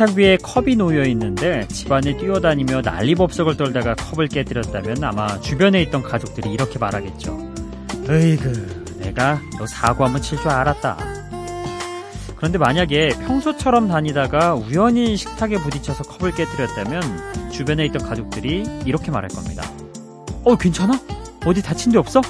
식탁 위에 컵이 놓여 있는데 집안을 뛰어다니며 난리법석을 떨다가 컵을 깨뜨렸다면 아마 주변에 있던 가족들이 이렇게 말하겠죠. 으이그, 내가 너 사고 한번 칠줄 알았다. 그런데 만약에 평소처럼 다니다가 우연히 식탁에 부딪혀서 컵을 깨뜨렸다면 주변에 있던 가족들이 이렇게 말할 겁니다. 어, 괜찮아? 어디 다친 데 없어?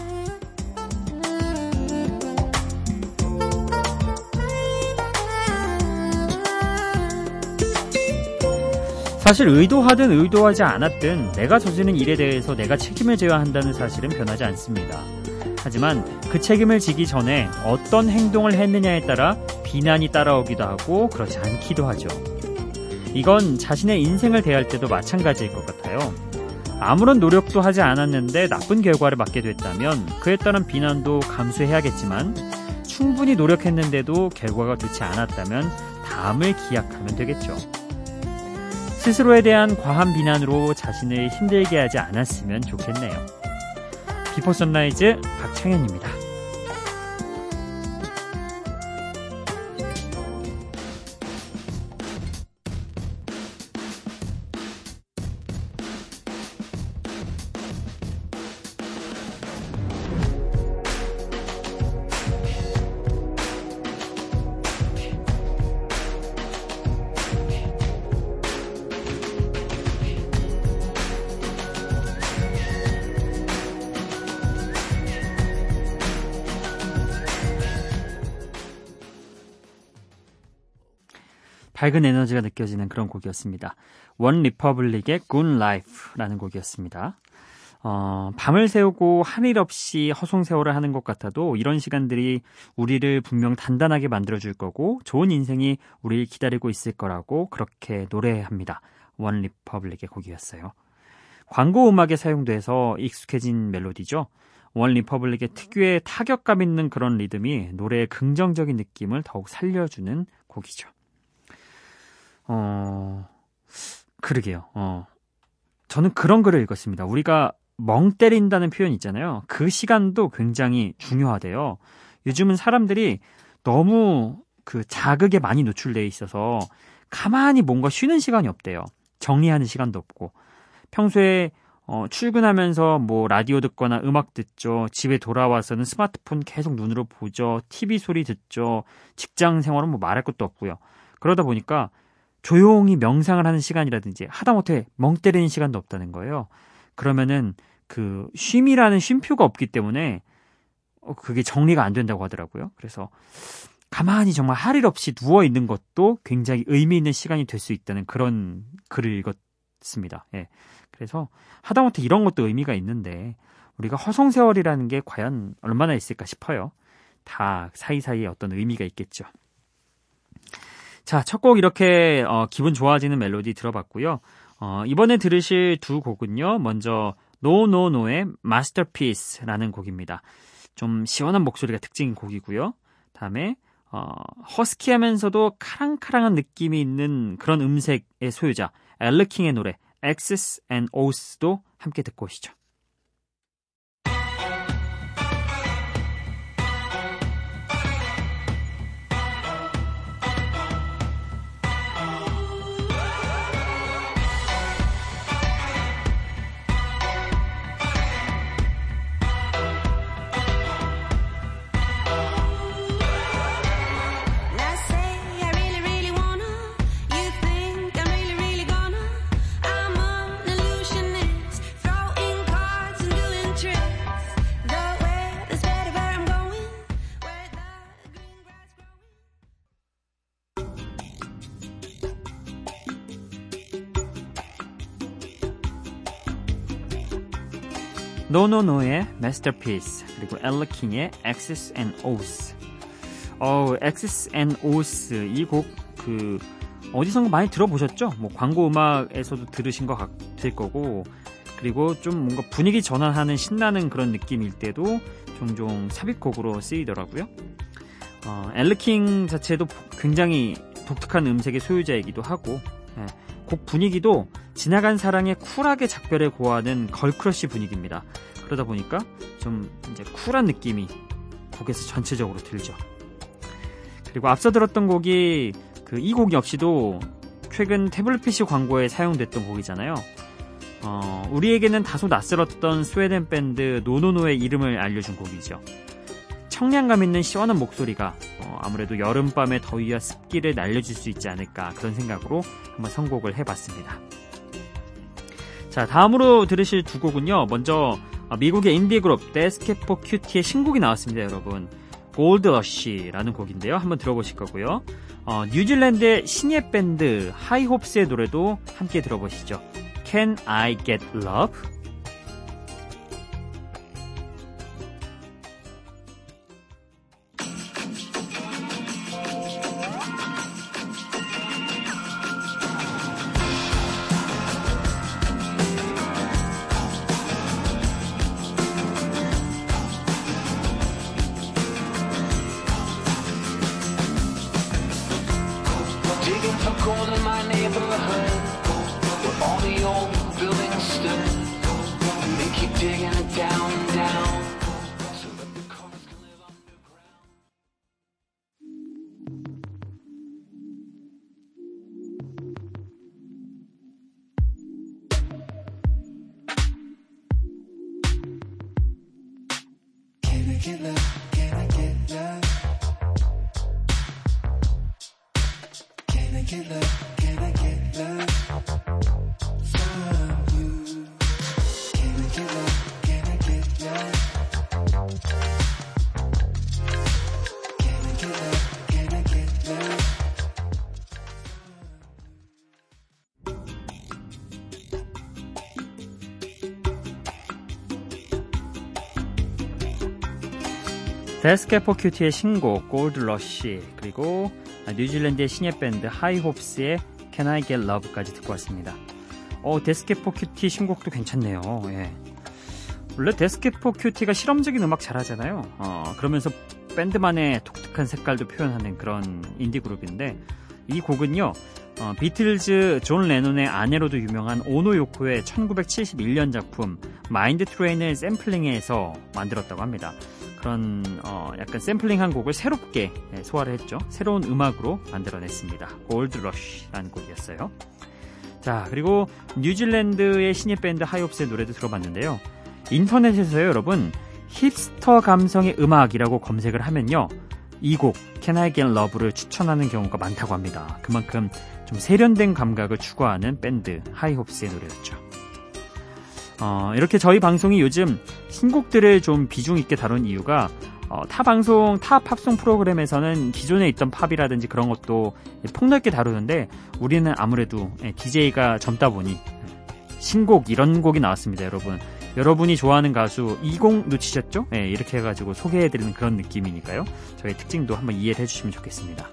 사실 의도하든 의도하지 않았든 내가 저지른 일에 대해서 내가 책임을 져야 한다는 사실은 변하지 않습니다. 하지만 그 책임을 지기 전에 어떤 행동을 했느냐에 따라 비난이 따라오기도 하고 그렇지 않기도 하죠. 이건 자신의 인생을 대할 때도 마찬가지일 것 같아요. 아무런 노력도 하지 않았는데 나쁜 결과를 맞게 됐다면 그에 따른 비난도 감수해야겠지만 충분히 노력했는데도 결과가 좋지 않았다면 다음을 기약하면 되겠죠. 스스로에 대한 과한 비난으로 자신을 힘들게 하지 않았으면 좋겠네요. 비포 선라이즈 박창현입니다. 밝은 에너지가 느껴지는 그런 곡이었습니다. 원 리퍼블릭의 Good Life라는 곡이었습니다. 어, 밤을 새우고 한 일 없이 허송세월을 하는 것 같아도 이런 시간들이 우리를 분명 단단하게 만들어줄 거고 좋은 인생이 우리를 기다리고 있을 거라고 그렇게 노래합니다. 원 리퍼블릭의 곡이었어요. 광고 음악에 사용돼서 익숙해진 멜로디죠. 원 리퍼블릭의 특유의 타격감 있는 그런 리듬이 노래의 긍정적인 느낌을 더욱 살려주는 곡이죠. 어, 그러게요. 어. 저는 그런 글을 읽었습니다. 우리가 멍 때린다는 표현 있잖아요. 그 시간도 굉장히 중요하대요. 요즘은 사람들이 너무 그 자극에 많이 노출돼 있어서 가만히 뭔가 쉬는 시간이 없대요. 정리하는 시간도 없고. 평소에 어, 출근하면서 뭐 라디오 듣거나 음악 듣죠. 집에 돌아와서는 스마트폰 계속 눈으로 보죠. TV 소리 듣죠. 직장 생활은 뭐 말할 것도 없고요. 그러다 보니까 조용히 명상을 하는 시간이라든지 하다못해 멍 때리는 시간도 없다는 거예요. 그러면은 그 쉼이라는 쉼표가 없기 때문에 어, 그게 정리가 안 된다고 하더라고요. 그래서 가만히 정말 할 일 없이 누워 있는 것도 굉장히 의미 있는 시간이 될 수 있다는 그런 글을 읽었습니다. 예. 그래서 하다못해 이런 것도 의미가 있는데 우리가 허송세월이라는 게 과연 얼마나 있을까 싶어요. 다 사이사이에 어떤 의미가 있겠죠. 자, 첫 곡 이렇게 어, 기분 좋아지는 멜로디 들어봤고요. 어, 이번에 들으실 두 곡은요. 먼저 노노노의 마스터피스라는 곡입니다. 좀 시원한 목소리가 특징인 곡이고요. 다음에 어, 허스키하면서도 카랑카랑한 느낌이 있는 그런 음색의 소유자 엘르킹의 노래 X's and O's 도 함께 듣고 오시죠. 노노노의 Masterpiece 그리고 엘러킹의 X's and O's 어, X's and O's 이 곡 그 어디선가 많이 들어보셨죠? 뭐 광고 음악에서도 들으신 것 같을 거고 그리고 좀 뭔가 분위기 전환하는 신나는 그런 느낌일 때도 종종 삽입곡으로 쓰이더라고요. 어, 엘르킹 자체도 굉장히 독특한 음색의 소유자이기도 하고 예, 곡 분위기도 지나간 사랑에 쿨하게 작별을 고하는 걸크러쉬 분위기입니다. 그러다 보니까 좀 이제 쿨한 느낌이 곡에서 전체적으로 들죠. 그리고 앞서 들었던 곡이 그 이 곡 역시도 최근 태블릿 PC 광고에 사용됐던 곡이잖아요. 어, 우리에게는 다소 낯설었던 스웨덴 밴드 노노노의 이름을 알려준 곡이죠. 청량감 있는 시원한 목소리가 어, 아무래도 여름밤의 더위와 습기를 날려줄 수 있지 않을까 그런 생각으로 한번 선곡을 해봤습니다. 자 다음으로 들으실 두 곡은요. 먼저 어, 미국의 인디 그룹 데스 캡 포 큐티의 신곡이 나왔습니다, 여러분. Gold Rush라는 곡인데요. 한번 들어보실 거고요. 어, 뉴질랜드의 신예 밴드 하이홉스의 노래도 함께 들어보시죠. Can I Get Love? Get love? Can I get love? Can I get love? 데스 캡 포 큐티의 신곡 Gold Rush 그리고 뉴질랜드의 신예 밴드 하이홉스의 Can I Get Love까지 듣고 왔습니다. 어 데스 캡 포 큐티 신곡도 괜찮네요. 예. 원래 데스 캡 포 큐티가 실험적인 음악 잘하잖아요. 어, 그러면서 밴드만의 독특한 색깔도 표현하는 그런 인디 그룹인데 이 곡은요. 어, 비틀즈 존 레논의 아내로도 유명한 오노 요코의 1971년 작품 Mind Train을 샘플링해서 만들었다고 합니다. 그런 어, 약간 샘플링한 곡을 새롭게 예, 소화를 했죠. 새로운 음악으로 만들어냈습니다. Gold Rush라는 곡이었어요. 자 그리고 뉴질랜드의 신예 밴드 하이홉스의 노래도 들어봤는데요. 인터넷에서요 여러분 힙스터 감성의 음악이라고 검색을 하면요 이 곡 Can I Get Love를 추천하는 경우가 많다고 합니다. 그만큼 좀 세련된 감각을 추구하는 밴드 하이홉스의 노래였죠. 어, 이렇게 저희 방송이 요즘 신곡들을 좀 비중 있게 다룬 이유가 어, 타 방송, 타 팝송 프로그램에서는 기존에 있던 팝이라든지 그런 것도 폭넓게 다루는데 우리는 아무래도 DJ가 젊다 보니 신곡 이런 곡이 나왔습니다, 여러분. 여러분이 좋아하는 가수 이곡 놓치셨죠? 네, 이렇게 해가지고 소개해드리는 그런 느낌이니까요. 저의 특징도 한번 이해를 해주시면 좋겠습니다.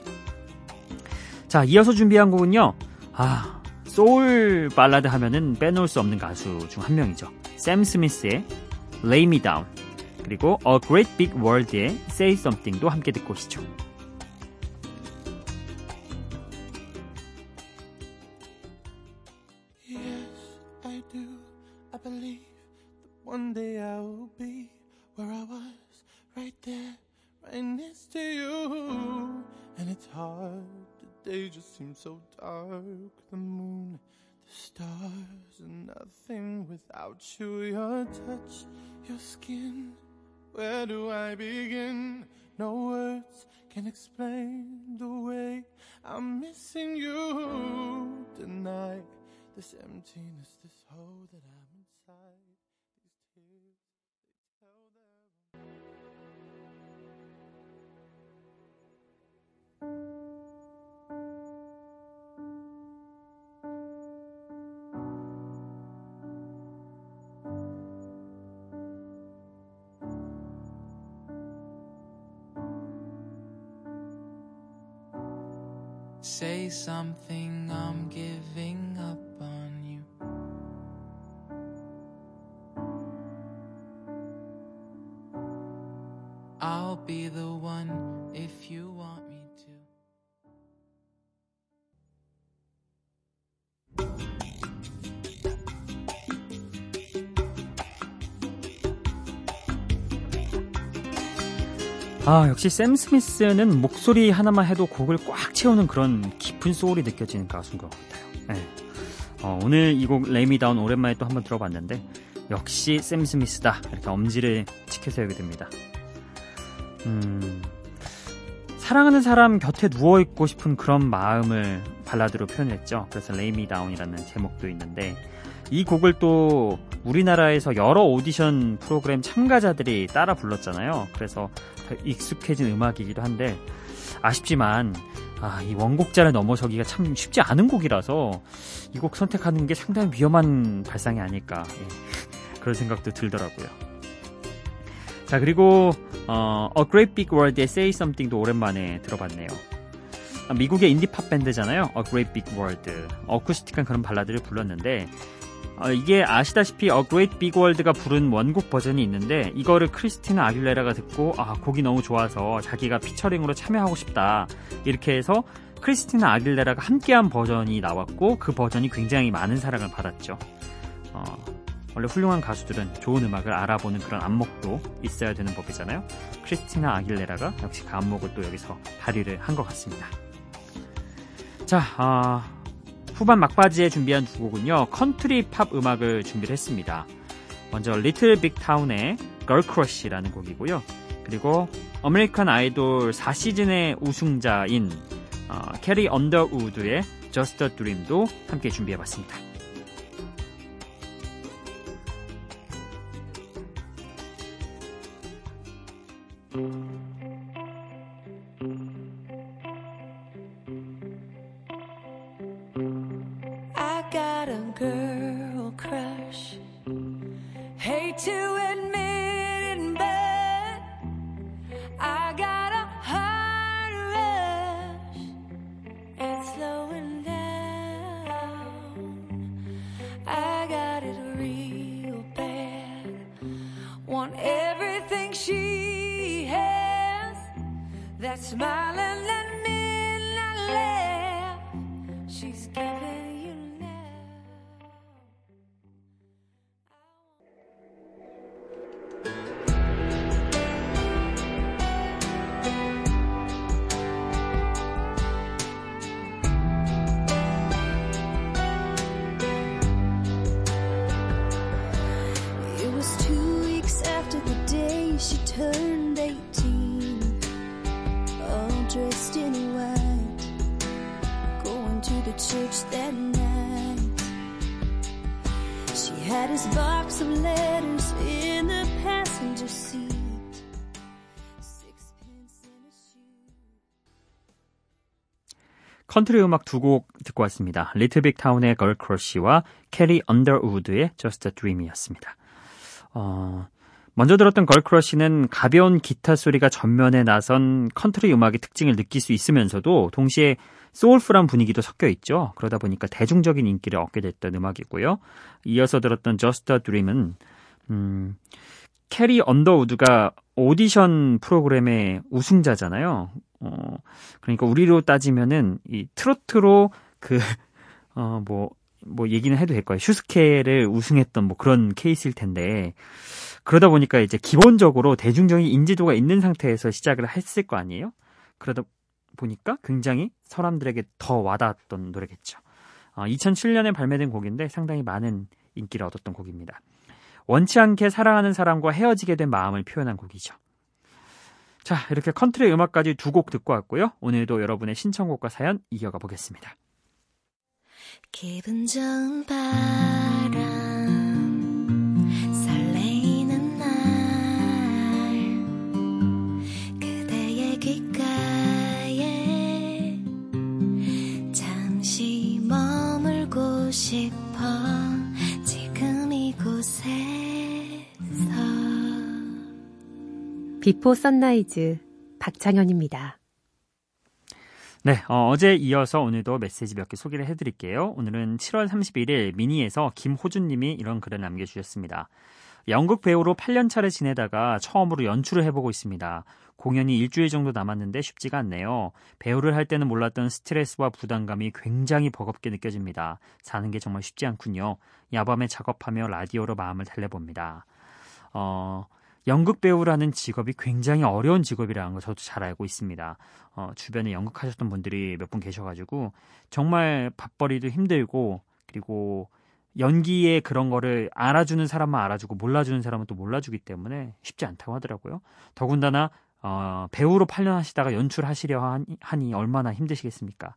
자, 이어서 준비한 곡은요. 아, 소울 발라드 하면은 빼놓을 수 없는 가수 중 한 명이죠. 샘 스미스의 Lay Me Down 그리고 A Great Big World의 Say Something도 함께 듣고 오시죠. Day just seems so dark. The moon, the stars, and nothing without you. Your touch, your skin. Where do I begin? No words can explain the way I'm missing you tonight. This emptiness, this hole that I'm Say something, I'm giving up 아, 역시 샘 스미스는 목소리 하나만 해도 곡을 꽉 채우는 그런 깊은 소울이 느껴지는 가수인 것 같아요. 네. 어, 오늘 이 곡 Lay Me Down 오랜만에 또 한번 들어봤는데 역시 샘 스미스다 이렇게 엄지를 치켜세우게 됩니다. 음, 사랑하는 사람 곁에 누워 있고 싶은 그런 마음을 발라드로 표현했죠. 그래서 Lay Me Down이라는 제목도 있는데 이 곡을 또 우리나라에서 여러 오디션 프로그램 참가자들이 따라 불렀잖아요. 그래서 더 익숙해진 음악이기도 한데 아쉽지만 아, 이 원곡자를 넘어서기가 참 쉽지 않은 곡이라서 이 곡 선택하는 게 상당히 위험한 발상이 아닐까 예, 그런 생각도 들더라고요. 자 그리고 어, A Great Big World의 Say Something도 오랜만에 들어봤네요. 아, 미국의 인디팝 밴드잖아요. A Great Big World. 어쿠스틱한 그런 발라드를 불렀는데 어, 이게 아시다시피 A Great Big World가 부른 원곡 버전이 있는데 이거를 크리스티나 아길레라가 듣고 아 곡이 너무 좋아서 자기가 피처링으로 참여하고 싶다 이렇게 해서 크리스티나 아길레라가 함께한 버전이 나왔고 그 버전이 굉장히 많은 사랑을 받았죠. 어, 원래 훌륭한 가수들은 좋은 음악을 알아보는 그런 안목도 있어야 되는 법이잖아요. 크리스티나 아길레라가 역시 그 안목을 또 여기서 발휘를 한 것 같습니다. 자, 아, 후반 막바지에 준비한 두 곡은요 컨트리 팝 음악을 준비를 했습니다. 먼저 리틀 빅 타운의 Girl Crush라는 곡이고요. 그리고 아메리칸 아이돌 4시즌의 우승자인 어, 캐리 언더우드의 Just a Dream도 함께 준비해봤습니다. smile 컨트리 음악 두 곡 듣고 왔습니다. 리틀 빅 타운의 Girl Crush와 캐리 언더우드의 Just a Dream이었습니다. 어, 먼저 들었던 Girl Crush는 가벼운 기타 소리가 전면에 나선 컨트리 음악의 특징을 느낄 수 있으면서도 동시에 소울풀한 분위기도 섞여 있죠. 그러다 보니까 대중적인 인기를 얻게 됐던 음악이고요. 이어서 들었던 Just a Dream은 음, 캐리 언더우드가 오디션 프로그램의 우승자잖아요. 어, 그러니까 우리로 따지면은 이 트로트로 그 어 뭐 뭐 얘기는 해도 될 거예요. 슈스케를 우승했던 뭐 그런 케이스일 텐데 그러다 보니까 이제 기본적으로 대중적인 인지도가 있는 상태에서 시작을 했을 거 아니에요. 그러다 보니까 굉장히 사람들에게 더 와닿았던 노래겠죠. 어, 2007년에 발매된 곡인데 상당히 많은 인기를 얻었던 곡입니다. 원치 않게 사랑하는 사람과 헤어지게 된 마음을 표현한 곡이죠. 자, 이렇게 컨트리 음악까지 두 곡 듣고 왔고요. 오늘도 여러분의 신청곡과 사연 이어가 보겠습니다. 기분 좋은 바람 비포 선라이즈 박창현입니다. 네, 어제 이어서 오늘도 메시지 몇 개 소개를 해드릴게요. 오늘은 7월 31일 미니에서 김호준님이 이런 글을 남겨주셨습니다. 연극 배우로 8년차를 지내다가 처음으로 연출을 해보고 있습니다. 공연이 일주일 정도 남았는데 쉽지가 않네요. 배우를 할 때는 몰랐던 스트레스와 부담감이 굉장히 버겁게 느껴집니다. 사는 게 정말 쉽지 않군요. 야밤에 작업하며 라디오로 마음을 달래봅니다. 어, 연극 배우라는 직업이 굉장히 어려운 직업이라는 거 저도 잘 알고 있습니다. 어, 주변에 연극하셨던 분들이 몇 분 계셔가지고 정말 밥벌이도 힘들고 그리고 연기에 그런 거를 알아주는 사람만 알아주고 몰라주는 사람은 또 몰라주기 때문에 쉽지 않다고 하더라고요. 더군다나 어, 배우로 8년 하시다가 연출하시려 하니 얼마나 힘드시겠습니까?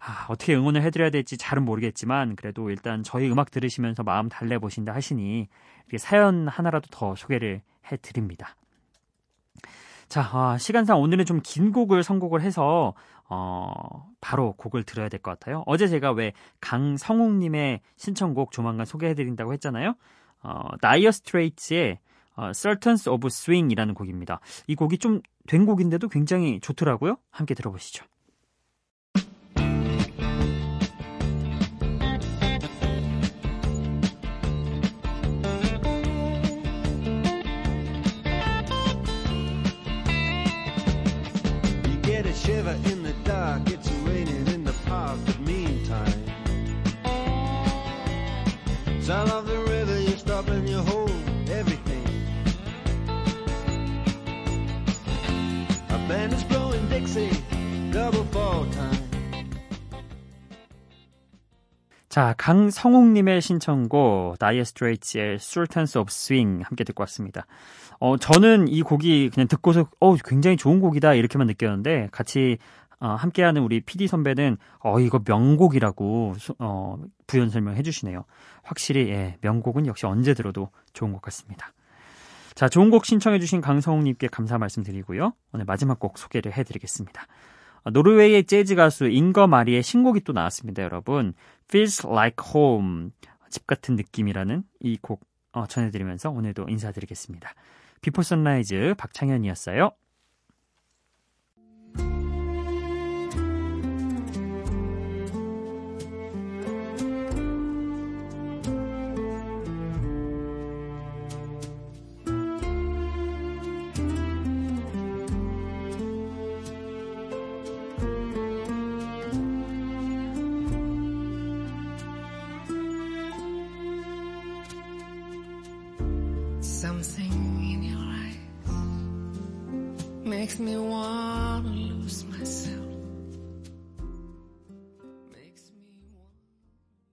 아, 어떻게 응원을 해드려야 될지 잘은 모르겠지만 그래도 일단 저희 음악 들으시면서 마음 달래보신다 하시니 사연 하나라도 더 소개를 해드립니다. 자, 아, 시간상 오늘은 좀 긴 곡을 선곡을 해서 어, 바로 곡을 들어야 될 것 같아요. 어제 제가 왜 강성욱님의 신청곡 조만간 소개해드린다고 했잖아요. 어, 나이어 스트레이트의 어, Sultans of Swing이라는 곡입니다. 이 곡이 좀 된 곡인데도 굉장히 좋더라고요. 함께 들어보시죠. Shiver in the dark, it's raining in the park, but meantime. Sound of the river, you stop and you hold everything. A band is blowing Dixie, double fall time. 자, 강성욱님의 신청곡 나이어 스트레이트의 Sultans of Swing 함께 듣고 왔습니다. 어, 저는 이 곡이 그냥 듣고서 어, 굉장히 좋은 곡이다 이렇게만 느꼈는데 같이 어, 함께하는 우리 PD 선배는 어, 이거 명곡이라고 소- 어, 부연 설명해 주시네요. 확실히 예, 명곡은 역시 언제 들어도 좋은 것 같습니다. 자, 좋은 곡 신청해 주신 강성욱님께 감사 말씀드리고요. 오늘 마지막 곡 소개를 해드리겠습니다. 어, 노르웨이의 재즈 가수 잉거 마리의 신곡이 또 나왔습니다, 여러분. Feels Like Home. 집 같은 느낌이라는 이곡 어, 전해드리면서 오늘도 인사드리겠습니다. 비포 선라이즈 박창현이었어요. makes me want